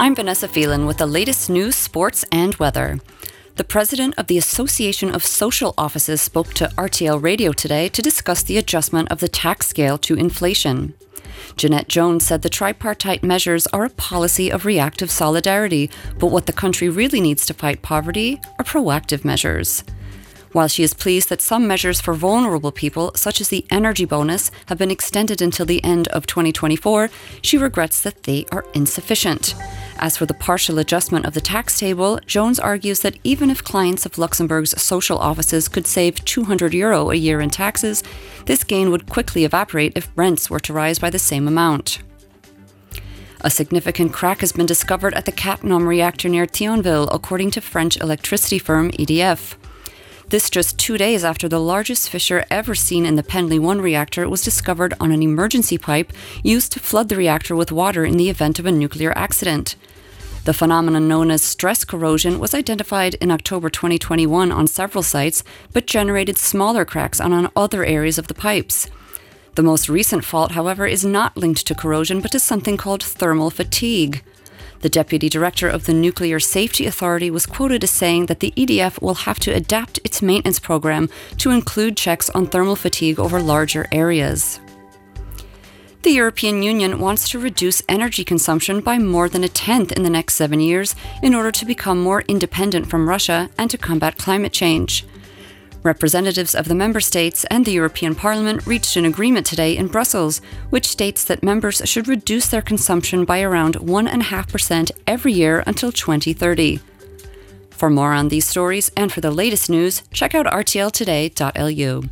I'm Vanessa Phelan with the latest news, sports, and weather. The president of the Association of Social Offices spoke to RTL Radio today to discuss the adjustment of the tax scale to inflation. Jeanette Jones said the tripartite measures are a policy of reactive solidarity, but what the country really needs to fight poverty are proactive measures. While she is pleased that some measures for vulnerable people, such as the energy bonus, have been extended until the end of 2024, she regrets that they are insufficient. As for the partial adjustment of the tax table, Jones argues that even if clients of Luxembourg's social offices could save 200 euro a year in taxes, this gain would quickly evaporate if rents were to rise by the same amount. A significant crack has been discovered at the Cattenom reactor near Thionville, according to French electricity firm EDF. This just two days after the largest fissure ever seen in the Penly 1 reactor was discovered on an emergency pipe used to flood the reactor with water in the event of a nuclear accident. The phenomenon known as stress corrosion was identified in October 2021 on several sites, but generated smaller cracks on, on other areas of the pipes. The most recent fault, however, is not linked to corrosion but to something called thermal fatigue. The deputy director of the Nuclear Safety Authority was quoted as saying that the EDF will have to adapt its maintenance program to include checks on thermal fatigue over larger areas. The European Union wants to reduce energy consumption by more than a tenth in the next seven years in order to become more independent from Russia and to combat climate change. Representatives of the member states and the European Parliament reached an agreement today in Brussels, which states that members should reduce their consumption by around 1.5% every year until 2030. For more on these stories and for the latest news, check out rtltoday.lu.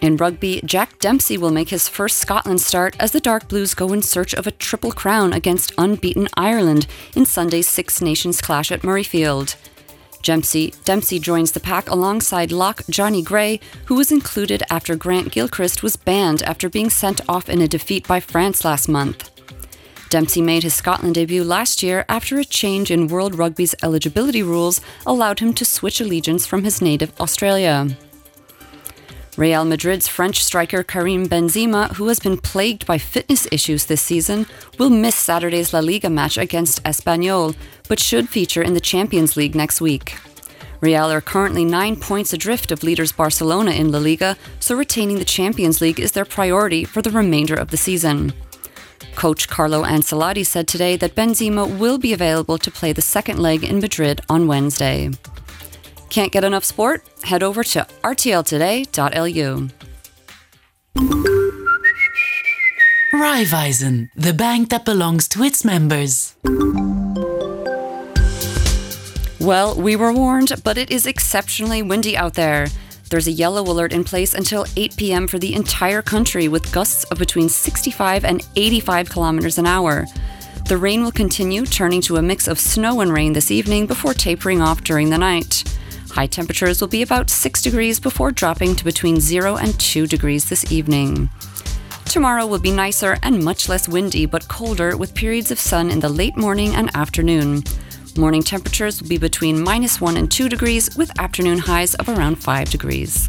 In rugby, Jack Dempsey will make his first Scotland start as the Dark Blues go in search of a triple crown against unbeaten Ireland in Sunday's Six Nations clash at Murrayfield. Dempsey, Dempsey joins the pack alongside lock Johnny Gray, who was included after Grant Gilchrist was banned after being sent off in a defeat by France last month. Dempsey made his Scotland debut last year after a change in World Rugby's eligibility rules allowed him to switch allegiance from his native Australia. Real Madrid's French striker Karim Benzema, who has been plagued by fitness issues this season, will miss Saturday's La Liga match against Espanyol, but should feature in the Champions League next week. Real are currently nine points adrift of leaders Barcelona in La Liga, so retaining the Champions League is their priority for the remainder of the season. Coach Carlo Ancelotti said today that Benzema will be available to play the second leg in Madrid on Wednesday. Can't get enough sport? Head over to rtltoday.lu. Raiffeisen, the bank that belongs to its members. Well, we were warned, but it is exceptionally windy out there. There's a yellow alert in place until 8 p.m. for the entire country with gusts of between 65 and 85 kilometers an hour. The rain will continue, turning to a mix of snow and rain this evening before tapering off during the night. High temperatures will be about 6 degrees before dropping to between 0 and 2 degrees this evening. Tomorrow will be nicer and much less windy but colder with periods of sun in the late morning and afternoon. Morning temperatures will be between minus 1 and 2 degrees with afternoon highs of around 5 degrees.